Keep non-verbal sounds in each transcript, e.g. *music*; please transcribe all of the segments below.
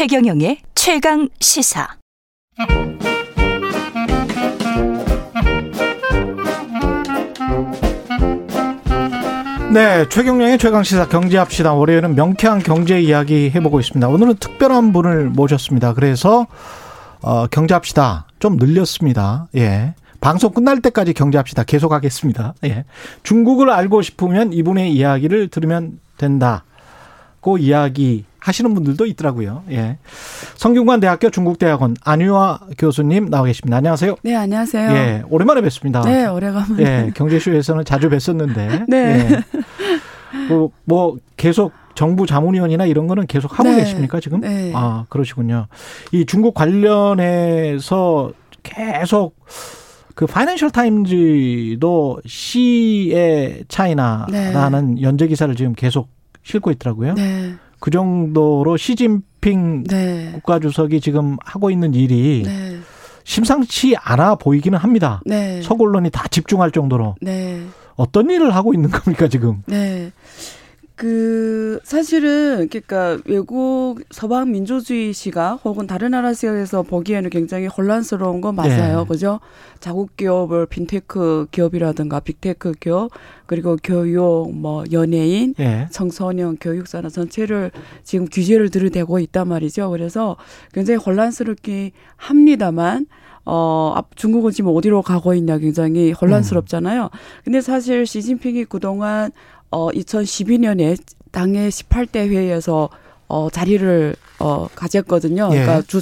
최경영의 최강 시사. 네, 최경영의 최강 시사 경제합시다. 월요일은 명쾌한 경제 이야기 해보고 있습니다. 오늘은 특별한 분을 모셨습니다. 그래서 어, 경제합시다 좀 늘렸습니다. 예. 방송 끝날 때까지 경제합시다 계속하겠습니다. 예. 중국을 알고 싶으면 이분의 이야기를 들으면 된다고 이야기 하시는 분들도 있더라고요. 예. 성균관 대학교 중국대학원 안유아 교수님 나와 계십니다. 안녕하세요. 네, 안녕하세요. 예. 오랜만에 뵙습니다. 네, 오래간만에. 예. 경제쇼에서는 자주 뵀었는데. 네. 예. 그, 뭐 계속 정부 자문위원이나 이런 거는 계속 하고 네. 계십니까 지금? 네. 아 그러시군요. 이 중국 관련해서 계속 그 파이낸셜 타임즈도 시의 차이나라는 연재 기사를 지금 계속 싣고 있더라고요. 네. 그 정도로 시진핑 네. 국가주석이 지금 하고 있는 일이 네. 심상치 않아 보이기는 합니다. 네. 서구 언론이 다 집중할 정도로 네. 어떤 일을 하고 있는 겁니까 지금? 네. 그 사실은 그러니까 외국 서방 민주주의 시각 혹은 다른 나라 시각에서 보기에는 굉장히 혼란스러운 건 맞아요. 네. 그죠? 자국 기업을 핀테크 기업이라든가 빅테크 기업 그리고 교육 뭐 연예인 예. 청소년 교육산업 전체를 지금 규제를 들이대고 있단 말이죠. 그래서 굉장히 혼란스럽긴 합니다만 어, 앞- 중국은 지금 어디로 가고 있냐 굉장히 혼란스럽잖아요. 근데 사실 시진핑이 그동안 어, 2012년에 당의 18대 회의에서 어, 자리를 어, 가졌거든요. 예. 그러니까 주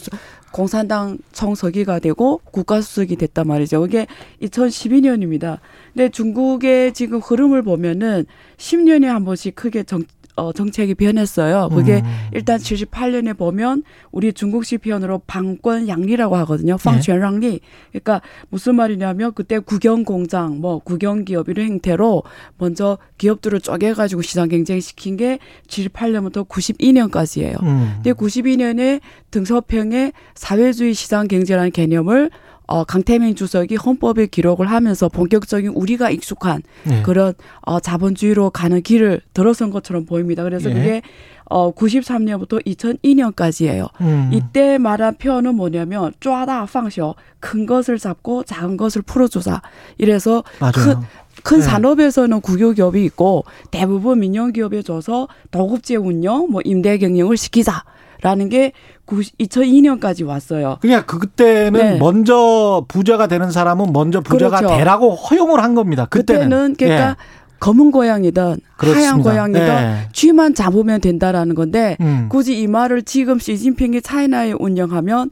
공산당 총서기가 되고 국가수석이 됐단 말이죠. 그게 2012년입니다. 근데 중국의 지금 흐름을 보면은 10년에 한 번씩 크게 정, 어, 정책이 변했어요. 그게 음. 일단 78년에 보면 우리 중국식 표현으로 방권 양리라고 하거든요. 네. 방권양리. 그러니까 무슨 말이냐면 그때 국영 공장, 뭐 국영 기업 이런 형태로 먼저 기업들을 쪼개 가지고 시장 경쟁 시킨 게 78년부터 92년까지예요. 음. 근데 92년에 등서평에 사회주의 시장 경제라는 개념을 어, 강태민 주석이 헌법에 기록을 하면서 본격적인 우리가 익숙한 예. 그런 어, 자본주의로 가는 길을 들어선 것처럼 보입니다. 그래서 예. 그게 어, 93년부터 2002년까지예요. 음. 이때 말한 표현은 뭐냐면 쪼다 방쇼 큰 것을 잡고 작은 것을 풀어주자. 이래서 맞아요. 큰, 큰 네. 산업에서는 국유기업이 있고 대부분 민영기업에 줘서 도급제 운영, 뭐 임대 경영을 시키자 라는 게 2002년까지 왔어요. 그냥 그때는 네. 먼저 부자가 되는 사람은 먼저 부자가 그렇죠. 되라고 허용을 한 겁니다. 그때는, 그때는 그러니까 예. 검은 고양이든 그렇습니다. 하얀 고양이든 예. 쥐만 잡으면 된다라는 건데 음. 굳이 이 말을 지금 시진핑이 차이나에 운영하면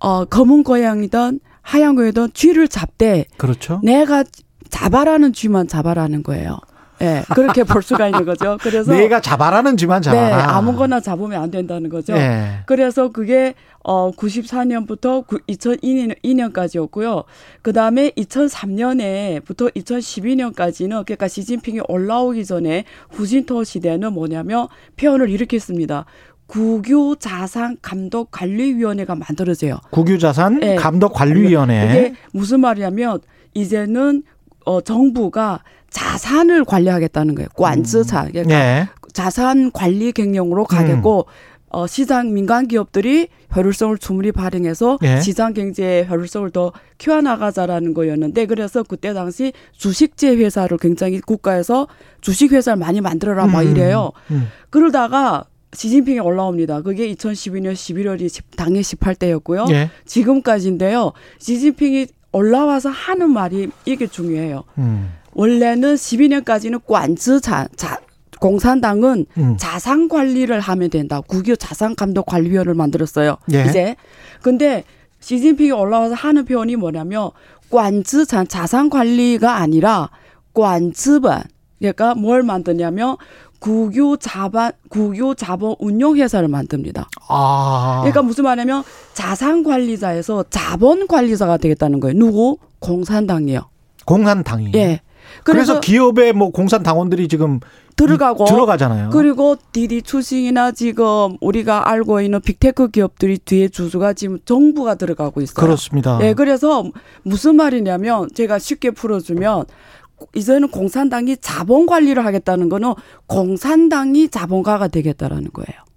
어 검은 고양이든 하얀 고양이든 쥐를 잡되 그렇죠. 내가 잡아라는 쥐만 잡아라는 거예요. 예, 그렇게 볼 수가 있는 거죠. 그래서 내가 잡아라는 네, 잡아라. 아무거나 잡으면 안 된다는 거죠. 예. 그래서 그게 어 94년부터 2002년까지였고요. 그 다음에 2003년에부터 2012년까지는 그러니까 시진핑이 올라오기 전에 후진토 시대는 뭐냐면 표현을 이렇게 했습니다. 국유 자산 감독 관리위원회가 만들어져요. 국유자산 예. 감독 관리위원회. 이게 무슨 말이냐면 이제는 어 정부가 자산을 관리하겠다는 거예요. 관즈사. 그러니까 예. 자산 관리 경영으로 가겠고 음. 어, 시장 민간 기업들이 효율성을 충분히 발행해서 예. 시장 경제의 효율성을 더 키워나가자라는 거였는데 그래서 그때 당시 주식제 회사를 굉장히 국가에서 주식 회사를 많이 만들어라 막 음. 이래요. 음. 그러다가 시진핑이 올라옵니다. 그게 2012년 11월이 당의 18대였고요. 예. 지금까지인데요. 시진핑이 올라와서 하는 말이 이게 중요해요. 음. 원래는 12년까지는 관즈 자 자 공산당은 음. 자산 관리를 하면 된다. 국유 자산 감독 관리위원회를 만들었어요. 예. 이제 근데 시진핑이 올라와서 하는 표현이 뭐냐면 관즈자 자산 관리가 아니라 관즈반 그러니까 뭘 만드냐면 국유 자반 국유 자본 운용 회사를 만듭니다. 아. 그러니까 무슨 말이냐면 자산 관리자에서 자본 관리자가 되겠다는 거예요. 누구? 공산당이요. 공산당이. 예. 그래서, 그래서, 기업에 뭐 공산 당원들이 지금 들어가고 이- 들어가잖아요. 그리고 디디 추싱이나 지금 우리가 알고 있는 빅테크 기업들이 뒤에 주주가 지금 정부가 들어가고 있어요. 그렇습니다. 예, 그래서 무슨 말이냐면 제가 쉽게 풀어주면 이제는 공산당이 자본 관리를 하겠다는 거는 공산당이 자본가가 되겠다라는 거예요.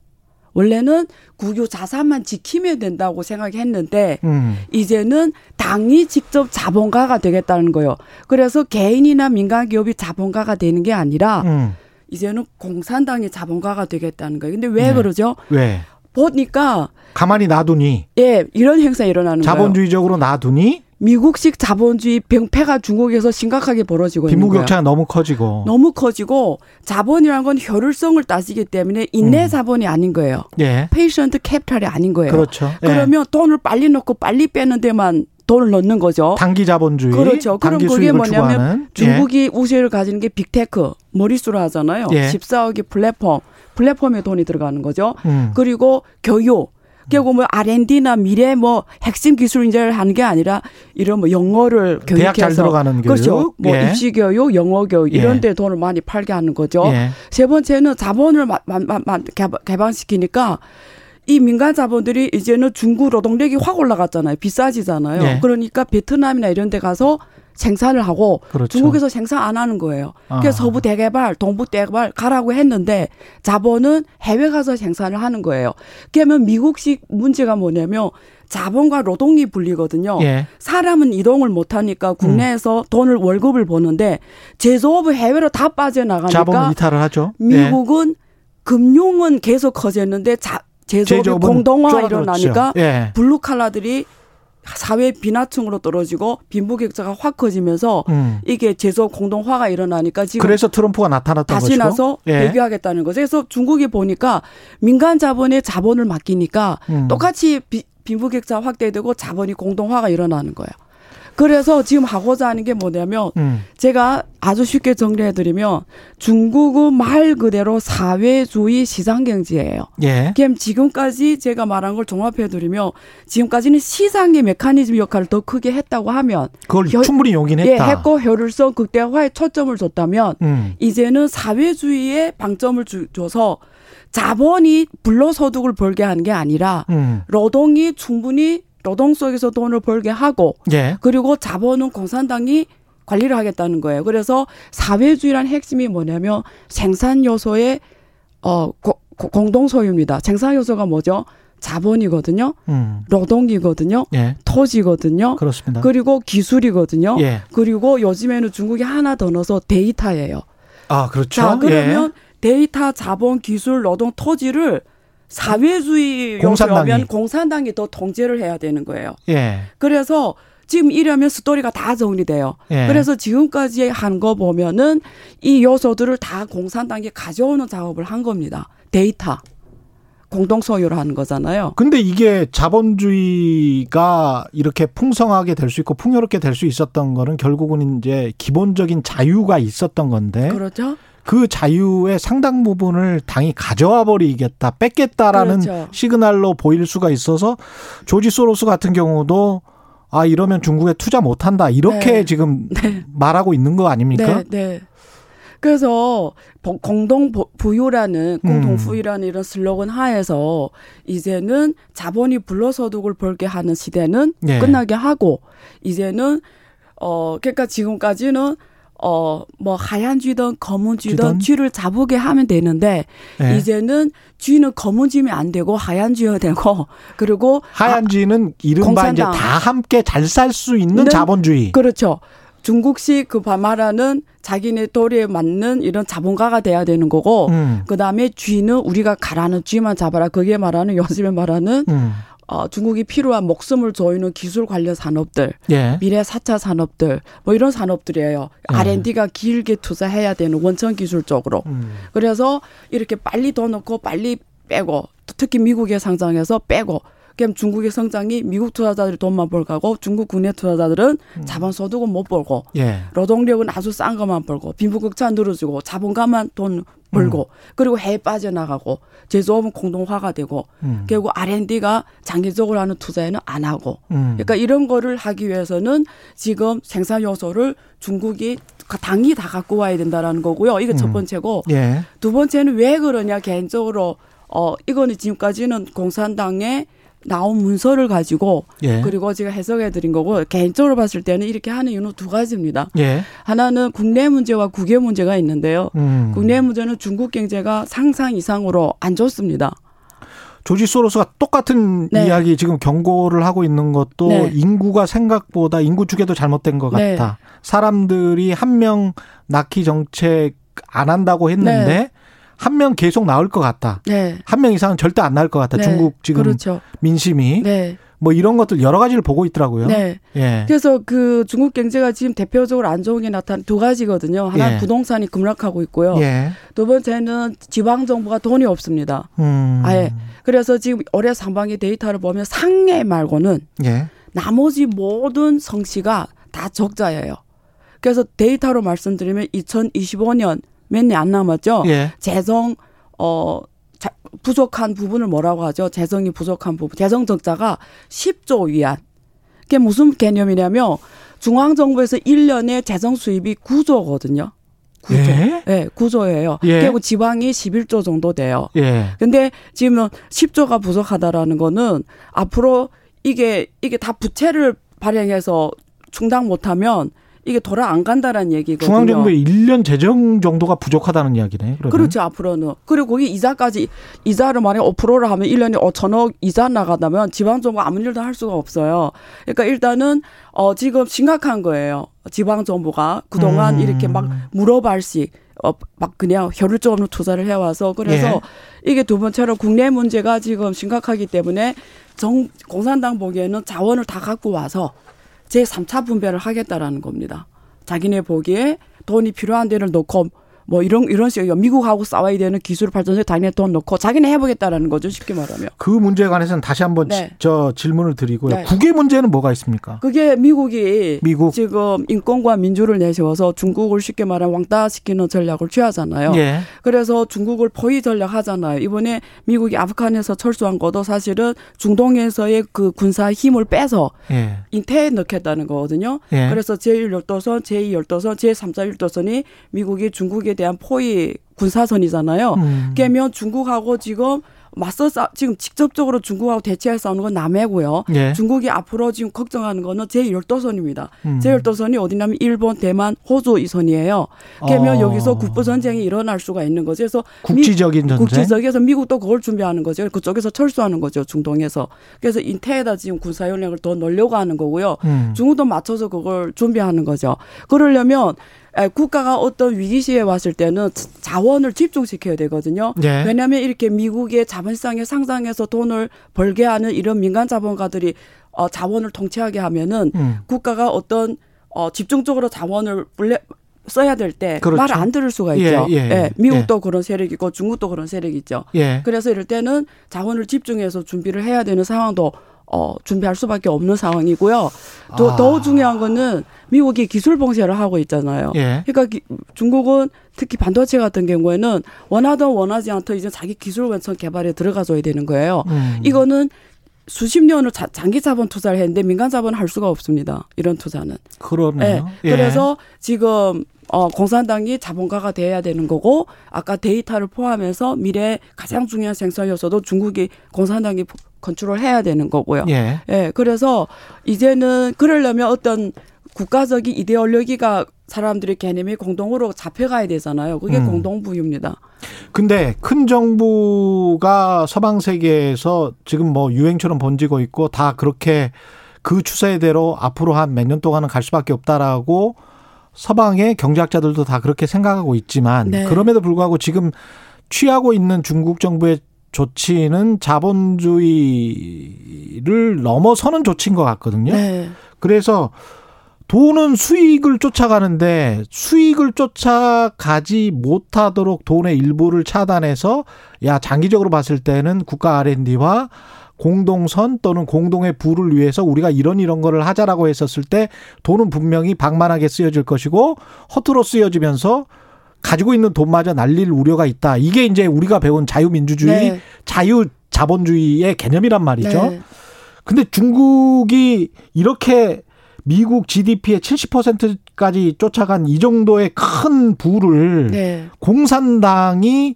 원래는 국유 자산만 지키면 된다고 생각했는데 음. 이제는 당이 직접 자본가가 되겠다는 거예요. 그래서 개인이나 민간 기업이 자본가가 되는 게 아니라 음. 이제는 공산당이 자본가가 되겠다는 거예요. 근데 왜 네. 그러죠? 왜? 보니까 가만히 놔두니 예, 이런 행사 일어나는 거예요. 자본주의적으로 놔두니 미국식 자본주의 병폐가 중국에서 심각하게 벌어지고 있는 거예요. 빈부격차가 너무 커지고 너무 커지고 자본이라는 건 효율성을 따지기 때문에 인내 음. 자본이 아닌 거예요. 예. patient capital이 아닌 거예요. 그렇죠. 예. 그러면 돈을 빨리 넣고 빨리 빼는 데만 돈을 넣는 거죠. 단기 자본주의, 그렇죠. 그럼 그게 뭐냐면 추구하는 예. 중국이 우세를 가지는 게 빅테크 머릿수로 하잖아요. 예. 14억이 플랫폼, 플랫폼에 돈이 들어가는 거죠. 음. 그리고 교육. 결국 뭐 R&D나 미래 뭐 핵심 기술 인재를 하는 게 아니라 이런 뭐 영어를 교육해서 들어가는 교육, 그렇죠. 뭐 예. 입시 교육, 영어 교육 이런 예. 데 돈을 많이 팔게 하는 거죠. 예. 세 번째는 자본을 마, 마, 마, 마, 개방- 개방시키니까 이 민간 자본들이 이제는 중국 노동력이 확 올라갔잖아요. 비싸지잖아요. 예. 그러니까 베트남이나 이런 데 가서 생산을 하고 그렇죠. 중국에서 생산 안 하는 거예요. 아. 그래서 서부 대개발, 동부 대개발 가라고 했는데 자본은 해외 가서 생산을 하는 거예요. 그러면 미국식 문제가 뭐냐면 자본과 노동이 분리거든요. 예. 사람은 이동을 못 하니까 국내에서 돈을 월급을 버는데 제조업은 해외로 다 빠져나가니까 자본을 이탈을 하죠. 예. 미국은 금융은 계속 커졌는데 자, 제조업이 공동화. 일어나니까 예. 블루 칼라들이 사회 빈민층으로 떨어지고 빈부격차가 확 커지면서 음. 이게 제조업 공동화가 일어나니까 지금 그래서 트럼프가 나타났던 다시 것이고. 나서 예. 배교하겠다는 거죠. 그래서 중국이 보니까 민간 자본에 자본을 맡기니까 음. 똑같이 비- 빈부격차 확대되고 자본이 공동화가 일어나는 거예요. 그래서 지금 하고자 하는 게 뭐냐면 음. 제가 아주 쉽게 정리해드리면 중국은 말 그대로 사회주의 시장 경제예요. 예. 그럼 지금까지 제가 말한 걸 종합해드리면 지금까지는 시장의 메커니즘 역할을 더 크게 했다고 하면 그걸 겨- 충분히 예, 용인했다. 했고 효율성 극대화에 초점을 줬다면 음. 이제는 사회주의에 방점을 주, 줘서 자본이 불로소득을 벌게 하는 게 아니라 음. 노동이 충분히 노동 속에서 돈을 벌게 하고 예. 그리고 자본은 공산당이 관리를 하겠다는 거예요. 그래서 사회주의란 핵심이 뭐냐면 생산 요소의 어 고- 고- 공동 소유입니다. 생산 요소가 뭐죠? 자본이거든요. 음. 노동이거든요. 예. 토지거든요. 그렇습니다. 그리고 기술이거든요. 예. 그리고 요즘에는 중국이 하나 더 넣어서 데이터예요. 아, 그렇죠. 자, 그러면 예. 데이터, 자본, 기술, 노동, 토지를 사회주의 공산당이. 공산당이 더 통제를 해야 되는 거예요. 예. 그래서 지금 이러면 스토리가 다 정리돼요. 예. 그래서 지금까지 한 거 보면은 이 요소들을 다 공산당이 가져오는 작업을 한 겁니다. 데이터. 공동 소유를 하는 거잖아요. 근데 이게 자본주의가 이렇게 풍성하게 될 수 있고 풍요롭게 될 수 있었던 거는 결국은 이제 기본적인 자유가 있었던 건데 그렇죠? 그 자유의 상당 부분을 당이 가져와 버리겠다, 뺏겠다라는 그렇죠. 시그널로 보일 수가 있어서 조지 소로스 같은 경우도 아 이러면 중국에 투자 못 한다. 이렇게 네. 지금 *laughs* 말하고 있는 거 아닙니까? 네, 네. 그래서 보- 공동 보- 부유라는 공동 음. 부유라는 이런 슬로건 하에서 이제는 자본이 불로소득을 벌게 하는 시대는 예. 끝나게 하고 이제는 어 그러니까 지금까지는 어 뭐 하얀 쥐든 검은 쥐든? 쥐를 잡게 하면 되는데 예. 이제는 쥐는 검은 쥐면 안 되고 하얀 쥐여야 되고 *laughs* 그리고 하얀지는 이른바 이제 공산당. 다 함께 잘 살 수 있는 는 자본주의. 그렇죠. 중국식 그 말하는 자기네 도리에 맞는 이런 자본가가 돼야 되는 거고 음. 그 다음에 쥐는 우리가 가라는 쥐만 잡아라. 그게 말하는 요즘에 말하는 음. 어, 중국이 필요한 목숨을 조이는 기술 관련 산업들, 예. 미래 4차 산업들, 뭐 이런 산업들이에요. 네. R&D가 길게 투자해야 되는 원천 기술 쪽으로. 음. 그래서 이렇게 빨리 더 넣고 빨리 빼고 또 특히 미국에 상장해서 빼고 그럼 중국의 성장이 미국 투자자들이 돈만 벌고 중국 국내 투자자들은 음. 자본 소득은 못 벌고 예. 노동력은 아주 싼 것만 벌고 빈부격차 늘어지고 자본가만 돈 벌고 그리고 해외 빠져나가고 제조업은 공동화가 되고 음. 결국 R&D가 장기적으로 하는 투자에는 안 하고 음. 그러니까 이런 거를 하기 위해서는 지금 생산 요소를 중국이 당이 다 갖고 와야 된다라는 거고요. 이게 첫 음. 번째고 예. 두 번째는 왜 그러냐 개인적으로 어 이거는 지금까지는 공산당에 나온 문서를 가지고 예. 그리고 제가 해석해 드린 거고 개인적으로 봤을 때는 이렇게 하는 이유는 두 가지입니다. 예. 하나는 국내 문제와 국외 문제가 있는데요. 음. 국내 문제는 중국 경제가 상상 이상으로 안 좋습니다. 조지 소로스가 똑같은 네. 이야기 지금 경고를 하고 있는 것도 네. 인구가 생각보다 인구 추계도 잘못된 것 네. 같다. 사람들이 한 명 낳기 정책 안 한다고 했는데 네. 한 명 계속 나올 것 같다. 네. 한 명 이상은 절대 안 나올 것 같다. 네. 중국 지금 그렇죠. 민심이 네. 뭐 이런 것들 여러 가지를 보고 있더라고요. 네. 예. 그래서 그 중국 경제가 지금 대표적으로 안 좋은 게 나타난 두 가지거든요. 하나 예. 부동산이 급락하고 있고요. 예. 두 번째는 지방 정부가 돈이 없습니다. 음. 아예. 그래서 지금 올해 상반기 데이터를 보면 상해 말고는 예. 나머지 모든 성씨가 다 적자예요. 그래서 데이터로 말씀드리면 2025년 몇 년 안 남았죠. 예. 재정 어 자- 부족한 부분을 뭐라고 하죠? 재정이 부족한 부분. 재정 적자가 10조 위안. 그게 무슨 개념이냐면 중앙 정부에서 1년에 재정 수입이 9조거든요. 9조. 예? 네, 9조예요. 예. 그리고 지방이 11조 정도 돼요. 예. 근데 지금 10조가 부족하다라는 거는 앞으로 이게 이게 다 부채를 발행해서 충당 못하면 이게 돌아 안 간다라는 얘기거든요. 중앙정부의 1년 재정 정도가 부족하다는 이야기네. 그러면. 그렇죠 앞으로는 그리고 거기 이자까지 이자를 만약 5%를 하면 1년에 5천억 이자 나가다면 지방정부 아무 일도 할 수가 없어요. 그러니까 일단은 어 지금 심각한 거예요. 지방정부가 그동안 음. 이렇게 막 물어발식 어, 막 그냥 없는 투자를 해와서 그래서 예. 이게 두 번째로 국내 문제가 지금 심각하기 때문에 정 공산당 보기에는 자원을 다 갖고 와서 제 3차 분배를 하겠다라는 겁니다. 자기네 보기에 돈이 필요한 데를 놓고 뭐 이런 이런 식으로 미국하고 싸워야 되는 기술 발전소에 자기네 돈 넣고 자기네 해보겠다라는 거죠 쉽게 말하면. 그 문제에 관해서는 다시 한번 네. 지- 저 질문을 드리고요. 네. 국외 문제는 뭐가 있습니까? 그게 미국이 미국. 지금 인권과 민주를 내세워서 중국을 쉽게 말하면 왕따시키는 전략을 취하잖아요. 예. 그래서 중국을 포위 전략 하잖아요. 이번에 미국이 아프간에서 철수한 것도 사실은 중동에서의 그 군사 힘을 빼서 예. 인태에 넣겠다는 거거든요. 예. 그래서 제1열도선, 제2열도선, 제3자1도선이 미국이 중국에 대한 포위 군사선이잖아요. 음. 그러면 중국하고 지금 맞서 싸 지금 직접적으로 중국하고 대치할 싸우는 건 남해고요. 예. 중국이 앞으로 지금 걱정하는 거는 제1열도선입니다. 음. 제1열도선이 어디냐면 일본, 대만, 호주 이 선이에요. 그러면 어. 여기서 국부 전쟁이 일어날 수가 있는 거죠. 그래서 미- 국지적인 전쟁. 국제적에서 미국도 그걸 준비하는 거죠. 그쪽에서 철수하는 거죠. 중동에서. 그래서 인태에다 지금 군사 연락을 더 넣으려고 하는 거고요. 음. 중국도 맞춰서 그걸 준비하는 거죠. 그러려면 에, 국가가 어떤 위기 시에 왔을 때는 자- 자원을 집중시켜야 되거든요. 예. 왜냐하면 이렇게 미국의 자본시장에 상장해서 돈을 벌게 하는 이런 민간 자본가들이 어, 자원을 통치하게 하면은 음. 국가가 어떤 어, 집중적으로 자원을 물레 써야 될 때말 그렇죠. 안 들을 수가 예, 있죠. 예, 예. 미국도 그런 세력이 있고 중국도 그런 세력이 있죠. 예. 그래서 이럴 때는 자원을 집중해서 준비를 해야 되는 상황도 어, 준비할 수밖에 없는 상황이고요. 더, 아. 더 중요한 거는 미국이 기술 봉쇄를 하고 있잖아요. 예. 그러니까 기- 중국은 특히 반도체 같은 경우에는 원하든 원하지 않든 이제 자기 기술 원천 개발에 들어가줘야 되는 거예요. 음. 이거는 수십 년을 자, 장기 자본 투자를 했는데 민간 자본은 할 수가 없습니다. 이런 투자는. 그러네요. 네. 그래서 지금 어 공산당이 자본가가 돼야 되는 거고 아까 데이터를 포함해서 미래 가장 중요한 생산 요소도 중국이 공산당이 컨트롤 해야 되는 거고요. 예. 예, 그래서 이제는 그러려면 어떤 국가적인 이데올로기가 사람들의 개념이 공동으로 잡혀가야 되잖아요. 그게 음. 공동부유입니다. 근데 큰 정부가 서방 세계에서 지금 뭐 유행처럼 번지고 있고 다 그렇게 그 추세대로 앞으로 한 몇 년 동안은 갈 수밖에 없다라고 서방의 경제학자들도 다 그렇게 생각하고 있지만 네. 그럼에도 불구하고 지금 취하고 있는 중국 정부의 조치는 자본주의를 넘어서는 조치인 것 같거든요. 네. 그래서 돈은 수익을 쫓아가는데 수익을 쫓아가지 못하도록 돈의 일부를 차단해서 야 장기적으로 봤을 때는 국가 R&D와 공동선 또는 공동의 부를 위해서 우리가 이런 이런 거를 하자라고 했었을 때 돈은 분명히 방만하게 쓰여질 것이고 허투루 쓰여지면서 가지고 있는 돈마저 날릴 우려가 있다. 이게 이제 우리가 배운 자유민주주의, 네. 자유 자본주의의 개념이란 말이죠. 네. 근데 중국이 이렇게 미국 GDP의 70%까지 쫓아간 이 정도의 큰 부를 네. 공산당이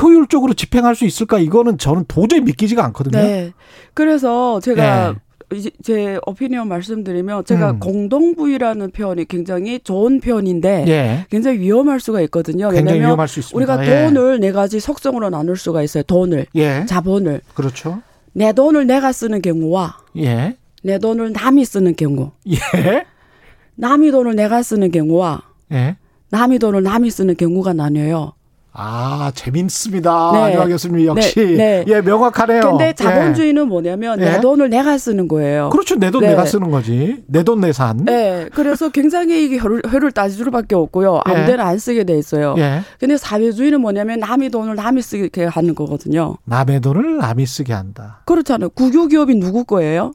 효율적으로 집행할 수 있을까? 이거는 저는 도저히 믿기지가 않거든요. 네. 그래서 제가 네. 이제 제 오피니언 말씀드리면 제가 음. 공동부위라는 표현이 굉장히 좋은 표현인데 예. 굉장히 위험할 수가 있거든요. 굉장히 위험할 수 있습니다. 우리가 예. 돈을 네 가지 속성으로 나눌 수가 있어요. 돈을, 예. 자본을. 그렇죠. 내 돈을 내가 쓰는 경우와 예. 내 돈을 남이 쓰는 경우, 예. 남이 돈을 내가 쓰는 경우와 예. 남이 돈을 남이 쓰는 경우가 나뉘어요. 아, 재밌습니다. 네. 안녕하 교수님 역시. 네, 네. 예, 명확하네요. 근데 예. 자본주의는 뭐냐면 예. 내 돈을 내가 쓰는 거예요. 그렇죠. 내돈 네. 내가 쓰는 거지. 내 돈 내산. 네, 그래서 굉장히 이게 혈을, 혈을 따질 수밖에 없고요. 예. 안 되는 안 쓰게 돼 있어요. 예. 근데 사회주의는 뭐냐면 남의 돈을 남이 쓰게 하는 거거든요. 남의 돈을 남이 쓰게 한다. 그렇잖아요. 국유기업이 누구 거예요?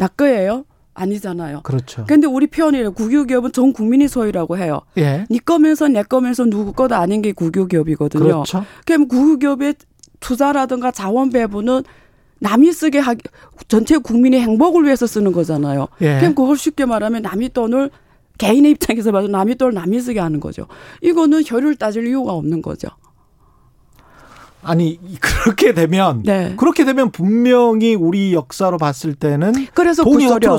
나 거예요? 아니잖아요. 그렇죠. 근데 우리 표현이에요. 국유기업은 전 국민이 소유라고 해요. 예. 네 거면서 내 거면서 누구 거도 아닌 게 국유기업이거든요. 그렇죠. 그럼 국유기업의 투자라든가 자원 배분은 남이 쓰게 하기 전체 국민의 행복을 위해서 쓰는 거잖아요. 예. 그럼 그걸 쉽게 말하면 남의 돈을 개인의 입장에서 봐도 남의 돈을 남이 쓰게 하는 거죠. 이거는 혈을 따질 이유가 없는 거죠. 아니 그렇게 되면 네. 그렇게 되면 분명히 우리 역사로 봤을 때는 그래서 돈이 구소련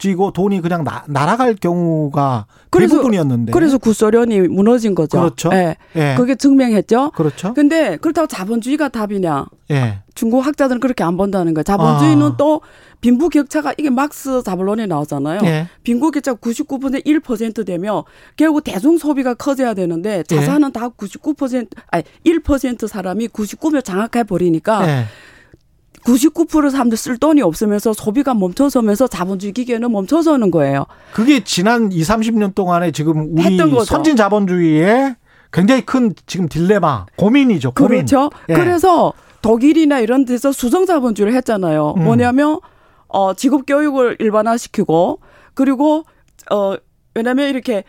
써지고 돈이 그냥 나, 날아갈 경우가 그래서- 대부분이었는데. 그래서 구소련이 무너진 거죠. 그렇죠. 예. 예. 그게 증명했죠. 그렇죠. 근데 그렇다고 자본주의가 답이냐? 예. 중국 학자들은 그렇게 안 본다는 거예요. 자본주의는 아. 또 빈부 격차가 이게 막스 자본론에 나오잖아요. 예. 빈부 격차가 99% 1% 되면 결국 대중 소비가 커져야 되는데 예. 자산은 다 99% 아니 1% 사람이 99를 장악해 버리니까 예. 99% 사람들 쓸 돈이 없으면서 소비가 멈춰서면서 자본주의 기계는 멈춰서는 거예요. 그게 지난 2, 30년 동안에 지금 우리. 선진 자본주의의 굉장히 큰 지금 딜레마, 고민이죠. 고민. 그렇죠. 예. 그래서 독일이나 이런 데서 수정 자본주의를 했잖아요. 음. 뭐냐면 어 직업 교육을 일반화시키고 그리고 어 왜냐면 이렇게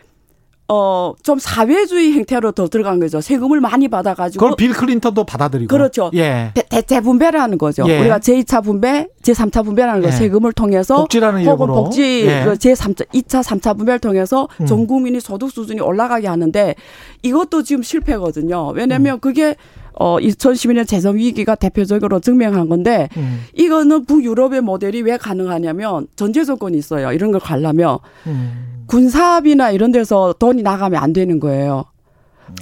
어 좀 사회주의 행태로 더 들어간 거죠. 세금을 많이 받아 가지고 그걸 빌 클린턴도 받아들이고. 그렇죠. 예. 대, 대, 재분배를 하는 거죠. 예. 우리가 제2차 분배, 제3차 분배라는 거 예. 세금을 통해서 복지라는 혹은 이름으로. 복지 예. 그 제3차, 2차, 3차 분배를 통해서 음. 전 국민이 소득 수준이 올라가게 하는데 이것도 지금 실패거든요. 음. 왜냐하면 그게 어 2012년 재정 위기가 대표적으로 증명한 건데 음. 이거는 북유럽의 모델이 왜 가능하냐면 전제 조건이 있어요. 이런 걸 가려면 음. 군사합이나 이런 데서 돈이 나가면 안 되는 거예요.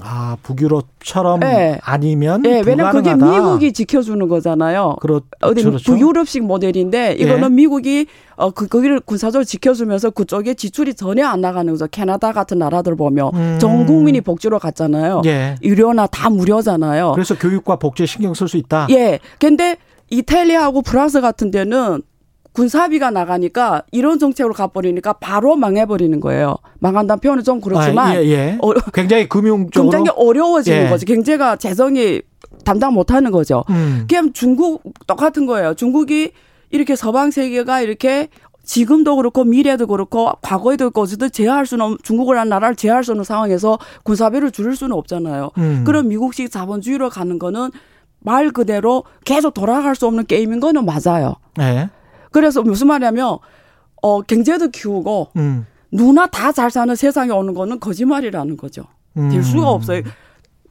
아, 북유럽처럼 예. 아니면 예, 왜냐면 그게. 미국이 지켜주는 거잖아요. 그렇, 어디 그렇죠. 북유럽식 모델인데 이거는 예. 미국이 어 그 거기를 군사적으로 지켜주면서 그쪽에 지출이 전혀 안 나가는 거죠. 캐나다 같은 나라들 보면 음. 전 국민이 복지로 갔잖아요. 예. 의료나 다 무료잖아요. 그래서 교육과 복지에 신경 쓸 수 있다. 예. 근데 이탈리아하고 프랑스 같은 데는 군사비가 나가니까 이런 정책으로 가버리니까 바로 망해버리는 거예요. 망한다는 표현은 좀 그렇지만 아, 예, 예. 어, 굉장히 금융적으로 굉장히 어려워지는 예. 거죠. 경제가 재정이 담당 못하는 거죠. 음. 그냥 중국 똑같은 거예요. 중국이 이렇게 서방 세계가 이렇게 지금도 그렇고 미래도 그렇고 과거에도 그렇고 어쨌든 제어할 수는 없- 중국을 한 나라를 제어할 수 없는 상황에서 군사비를 줄일 수는 없잖아요. 음. 그럼 미국식 자본주의로 가는 거는 말 그대로 계속 돌아갈 수 없는 게임인 거는 맞아요. 예. 그래서 무슨 말이냐면 어 경제도 키우고 음. 누나 다 잘 사는 세상에 오는 거는 거짓말이라는 거죠. 될 음. 수가 없어요.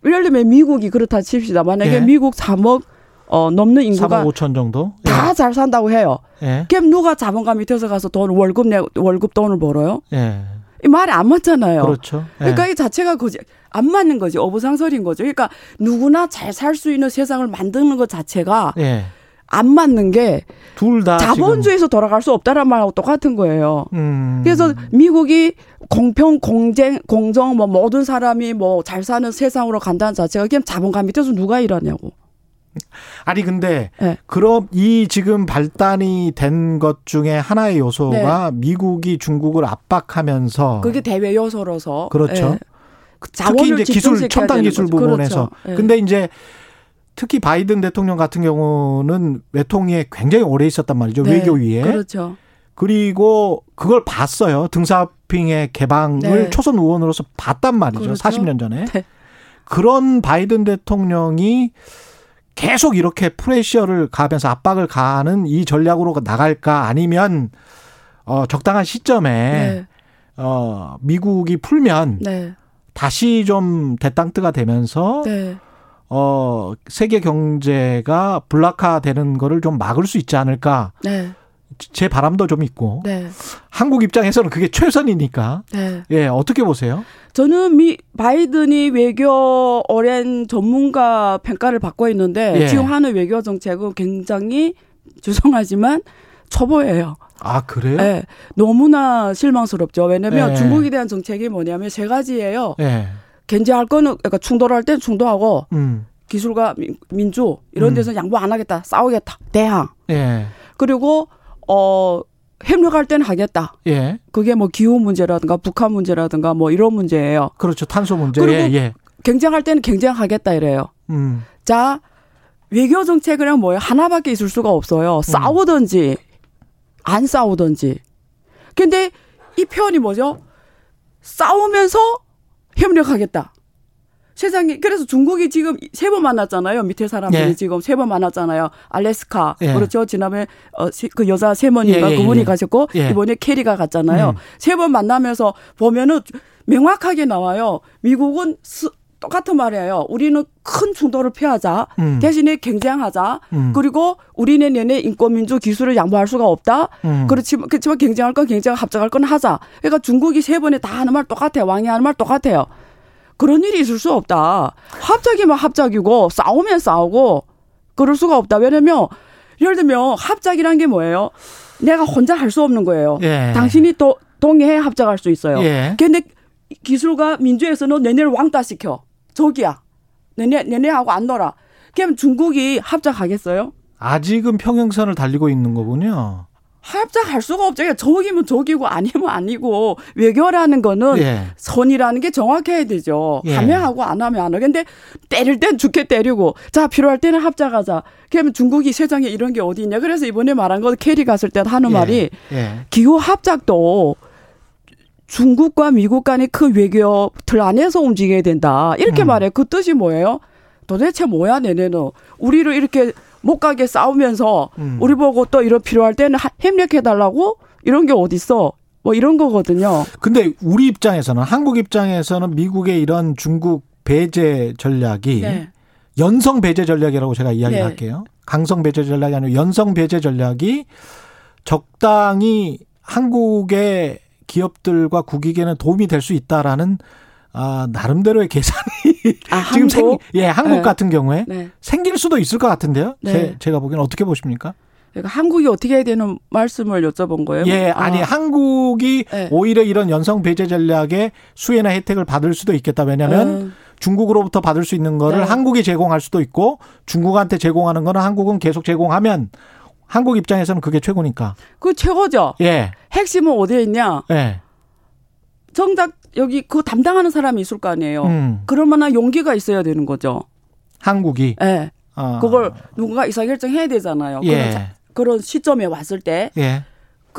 예를 들면 미국이 그렇다 칩시다. 만약에 예. 미국 3억 어 넘는 인구가 3억 5천 정도. 다잘 산다고 해요. 예. 그럼 누가 자본가 밑에서 가서 돈 월급 내 월급 돈을 벌어요? 예. 이 말이 안 맞잖아요. 그렇죠. 예. 그러니까 이 자체가 거지 안 맞는 거지 어부상설인 거죠. 그러니까 누구나 잘 살 수 있는 세상을 만드는 것 자체가 예. 안 맞는 게 둘 다 자본주의에서 돌아갈 수 없다는 말하고 똑같은 거예요. 음. 그래서 미국이 공평, 공쟁, 공정, 뭐 모든 사람이 뭐 잘 사는 세상으로 간다는 자체가 그냥 자본가 밑에서 누가 일하냐고. 아니 근데 예. 그럼 이 지금 발단이 된 것 중에 하나의 요소가 미국이 중국을 압박하면서 그게 대외 요소로서. 어. 그렇죠. 예. 특히 이제 기술 첨단 기술 거죠. 부분에서 그렇죠. 예. 근데 이제 특히 바이든 대통령 같은 경우는 외통위에 굉장히 오래 있었단 말이죠 네. 외교위에 그렇죠. 그리고 그걸 봤어요 등사핑의 개방을 네. 초선 의원으로서 봤단 말이죠 그렇죠. 40년 전에 네. 그런 바이든 대통령이 계속 이렇게 프레셔를 가하면서 압박을 가하는 이 전략으로 나갈까 아니면 어 적당한 시점에 네. 어 미국이 풀면 네. 다시 좀 대땅뜨가 되면서 네. 어 세계 경제가 불락화되는 거를 좀 막을 수 있지 않을까 네. 제 바람도 좀 있고 네. 한국 입장에서는 그게 최선이니까 네. 예 어떻게 보세요? 저는 미 바이든이 외교 오랜 전문가 평가를 받고 있는데 예. 지금 하는 외교 정책은 굉장히 *laughs* 죄송하지만 초보예요. 아 그래요? 네. 너무나 실망스럽죠. 왜냐면 예. 중국에 대한 정책이 뭐냐면 세 가지예요. 예. 견제할 거는 그러니까 충돌할 땐 충돌하고 음. 기술과 민- 민주 이런 음. 데서 양보 안 하겠다. 싸우겠다. 대항. 예. 그리고 어 협력할 때는 하겠다. 예. 그게 뭐 기후 문제라든가 북한 문제라든가 뭐 이런 문제예요. 그렇죠. 탄소 문제. 그리고 예. 예. 경쟁할 때는 경쟁하겠다 이래요. 음. 자, 외교 정책은 뭐예요? 하나밖에 있을 수가 없어요. 싸우든지 안 싸우든지. 근데 이 표현이 뭐죠? 싸우면서 협력하겠다. 세상에 그래서 중국이 지금 세 번 만났잖아요. 밑에 사람들이 예. 지금 세 번 만났잖아요. 알래스카 예. 그렇죠. 지난번에 어, 시- 그 여자 세머니가 예, 예, 그분이 예. 가셨고 예. 이번에 캐리가 갔잖아요. 음. 세번 만나면서 보면은 명확하게 나와요. 미국은 스- 똑같은 말이에요. 우리는 큰 충돌을 피하자. 음. 대신에 경쟁하자. 음. 그리고 우리는 얘네 인권 민주 기술을 양보할 수가 없다. 음. 그렇지만, 그렇지만 경쟁할 건 경쟁, 합작할 건 하자. 그러니까 중국이 세 번에 다 하는 말 똑같아요. 왕이 하는 말 똑같아요. 그런 일이 있을 수 없다. 합작이면 합작이고 싸우면 싸우고 그럴 수가 없다. 왜냐면 예를 들면 합작이란 게 뭐예요? 내가 혼자 할 수 없는 거예요. 예. 당신이 또 동의해 합작할 수 있어요. 예. 근데 기술과 민주에서는 니네를 왕따 시켜. 저기야. 니네 니네하고 안 놀아. 그럼 중국이 합작하겠어요? 아직은 평행선을 달리고 있는 거군요. 합작할 수가 없죠. 그러니까 저기면 저기고 아니면 아니고 외교라는 거는 예. 선이라는 게 정확해야 되죠. 예. 하면 하고 안 하면 안 하고. 근데 때릴 땐 죽게 때리고 자 필요할 때는 합작하자. 그러면 중국이 세상에 이런 게 어디 있냐. 그래서 이번에 말한 거 캐리 갔을 때 하는 말이 예. 기후 합작도 중국과 미국 간의 그 외교 틀 안에서 움직여야 된다. 이렇게 음. 말해. 그 뜻이 뭐예요? 도대체 뭐야, 내내는. 우리를 이렇게 못 가게 싸우면서 음. 우리 보고 또 이런 필요할 때는 하- 협력해달라고? 이런 게 어딨어? 뭐 이런 거거든요. 근데 우리 입장에서는 한국 입장에서는 미국의 이런 중국 배제 전략이 네. 연성 배제 전략이라고 제가 네. 이야기할게요. 강성 배제 전략이 아니고 연성 배제 전략이 적당히 한국의 기업들과 국익에는 도움이 될 수 있다라는 아, 나름대로의 계산이 아, *laughs* 지금 한국? 생, 예, 한국 네. 같은 경우에 네. 생길 수도 있을 것 같은데요. 네. 제, 가 보기엔 어떻게 보십니까? 그러니까 한국이 어떻게 해야 되는 말씀을 여쭤본 거예요. 예, 아니 아, 한국이 네. 오히려 이런 연성 배제 전략의 수혜나 혜택을 받을 수도 있겠다. 왜냐하면 음, 중국으로부터 받을 수 있는 거를 네. 한국이 제공할 수도 있고 중국한테 제공하는 거는 한국은 계속 제공하면 한국 입장에서는 그게 최고니까. 그 최고죠. 예, 핵심은 어디에 있냐? 예, 정작 여기 그 담당하는 사람이 있을 거 아니에요. 음, 그럴 만한 용기가 있어야 되는 거죠. 한국이 예. 어, 그걸 누군가 의사결정 해야 되잖아요. 그런, 예, 자- 그런 시점에 왔을 때그 예,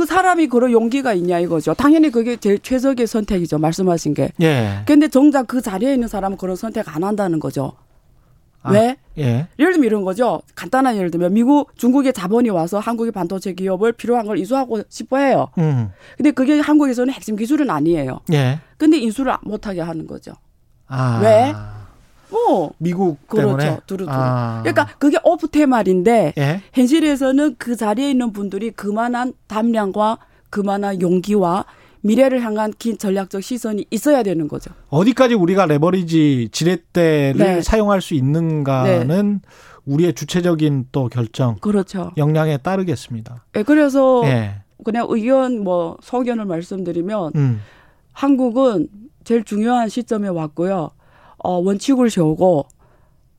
사람이 그런 용기가 있냐 이거죠. 당연히 그게 제일 최적의 선택이죠. 말씀하신 게. 예, 근데 정작 그 자리에 있는 사람은 그런 선택 안 한다는 거죠. 아. 왜? 예, 예를 들면 이런 거죠. 간단한 예를 들면 미국, 중국의 자본이 와서 한국의 반도체 기업을 필요한 걸 인수하고 싶어 해요. 음, 근데 그게 한국에서는 핵심 기술은 아니에요. 예, 근데 인수를 못 하게 하는 거죠. 아, 왜? 뭐 미국 그렇죠. 때문에 두루두루. 아. 그러니까 그게 오프테 말인데 예, 현실에서는 그 자리에 있는 분들이 그만한 담량과 그만한 용기와 미래를 향한 긴 전략적 시선이 있어야 되는 거죠. 어디까지 우리가 레버리지 지렛대를 네. 사용할 수 있는가는 우리의 주체적인 또 결정 그렇죠. 역량에 따르겠습니다. 예, 그래서 예, 그냥 의견 뭐 소견을 말씀드리면 음, 한국은 제일 중요한 시점에 왔고요. 어, 원칙을 세우고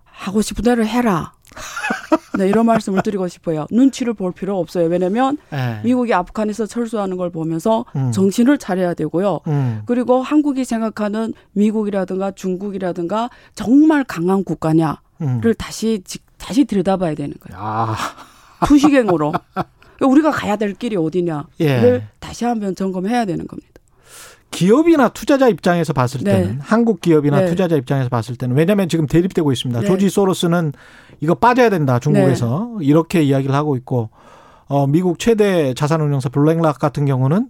하고 싶은 대로 해라. *laughs* 네, 이런 말씀을 드리고 싶어요. 눈치를 볼 필요 없어요. 왜냐면 예, 미국이 아프간에서 철수하는 걸 보면서 음. 정신을 차려야 되고요. 음, 그리고 한국이 생각하는 미국이라든가 중국이라든가 정말 강한 국가냐를 음. 다시 지- 다시 들여다봐야 되는 거예요. 아, 투시갱으로 우리가 가야 될 길이 어디냐를 예. 다시 한번 점검해야 되는 겁니다. 기업이나 투자자 입장에서 봤을 네. 때는 한국 기업이나 네. 투자자 입장에서 봤을 때는 왜냐하면 지금 대립되고 있습니다. 네. 조지 소로스는 이거 빠져야 된다 중국에서 이렇게 이야기를 하고 있고 어, 미국 최대 자산운용사 블랙락 같은 경우는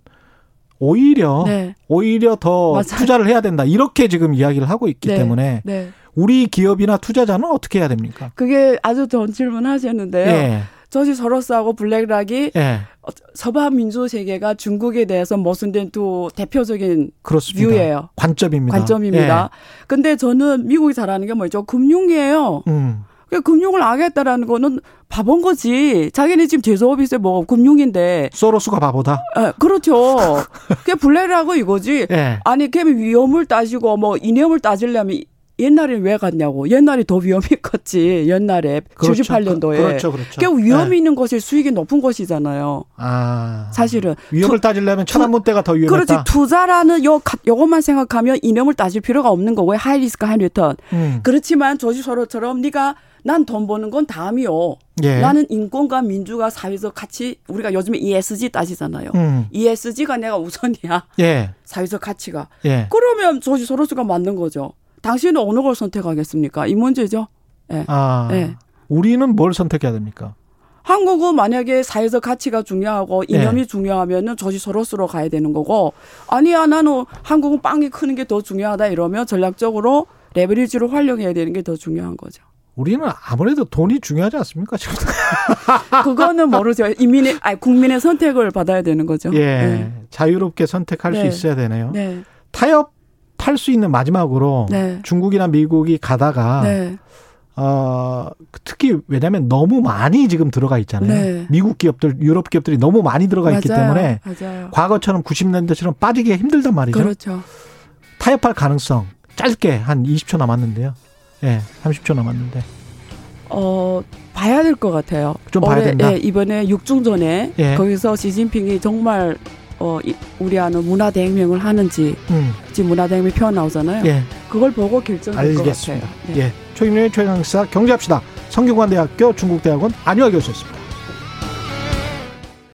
오히려 네, 오히려 더 맞아요. 투자를 해야 된다 이렇게 지금 이야기를 하고 있기 네. 때문에 네. 우리 기업이나 투자자는 어떻게 해야 됩니까? 그게 아주 좋은 질문 하셨는데요. 예, 저지 서로스하고 블랙락이 예. 어, 서방 민주 세계가 중국에 대해서 모순된 두 대표적인 그렇습니다. 뷰예요. 관점입니다. 관점입니다. 근데 저는 미국이 잘하는 게 뭐죠? 금융이에요. 예. 음. 그 금융을 하겠다라는 거는 바본 거지. 자기네 지금 제조업이 있어요. 뭐 금융인데. 소로스가 바보다. 에, 그렇죠. 그게 블랙락고 이거지. 예. 아니, 걔 위험을 따지고 뭐 이념을 따지려면 옛날에 왜 갔냐고. 옛날이 더 위험이 컸지. *laughs* 옛날에 그렇죠. 78년도에. 그렇죠, 그렇죠. 그 위험이 예. 있는 것이 수익이 높은 것이잖아요. 아. 사실은. 위험을 따지려면 천안문 때가 더 그렇지 위험했다. 투자라는 요 가- 요것만 생각하면 이념을 따질 필요가 없는 거고요. high risk high return. 음. 그렇지만 조지 소로스처럼 네가 난 돈 버는 건 다음이요. 예. 나는 인권과 민주가 사회적 가치 우리가 요즘에 ESG 따지잖아요. 음. ESG가 내가 우선이야. 예. 사회적 가치가. 예. 그러면 조지 소로스가 맞는 거죠. 당신은 어느 걸 선택하겠습니까? 이 문제죠. 예. 아. 예. 우리는 뭘 선택해야 됩니까? 한국은 만약에 사회적 가치가 중요하고 예. 이념이 중요하면은 조지 소로스로 가야 되는 거고 아니야 나는 한국은 빵이 크는 게 더 중요하다 이러면 전략적으로 레버리지로 활용해야 되는 게 더 중요한 거죠. 우리는 아무래도 돈이 중요하지 않습니까? 지금. *laughs* 그거는 모르죠. 인민의 아니 국민의 선택을 받아야 되는 거죠. 예. 자유롭게 선택할 수 네. 있어야 되네요. 네. 타협 할수 있는 마지막으로 네. 중국이나 미국이 가다가 네. 어 특히 왜냐하면 너무 많이 지금 들어가 있잖아요. 네. 미국 기업들, 유럽 기업들이 너무 많이 들어가 있기 맞아요. 때문에 맞아요. 과거처럼 90년대처럼 빠지기가 힘들단 말이죠. 그렇죠. 타협할 가능성 짧게 한 20초 남았는데요. 예, 30초 남았는데. 어 봐야 될 것 같아요. 좀 봐야 올해, 된다? 예, 이번에 육중전에 예. 거기서 시진핑이 정말 어 이- 우리 아는 문화 대혁명을 하는지 음, 지금 문화 대혁명 표 나오잖아요. 예, 그걸 보고 결정될 것. 같아요. 네. 예, 최경련의 최강시사 경제합시다. 성균관대학교 중국대학원 안유아 교수였습니다.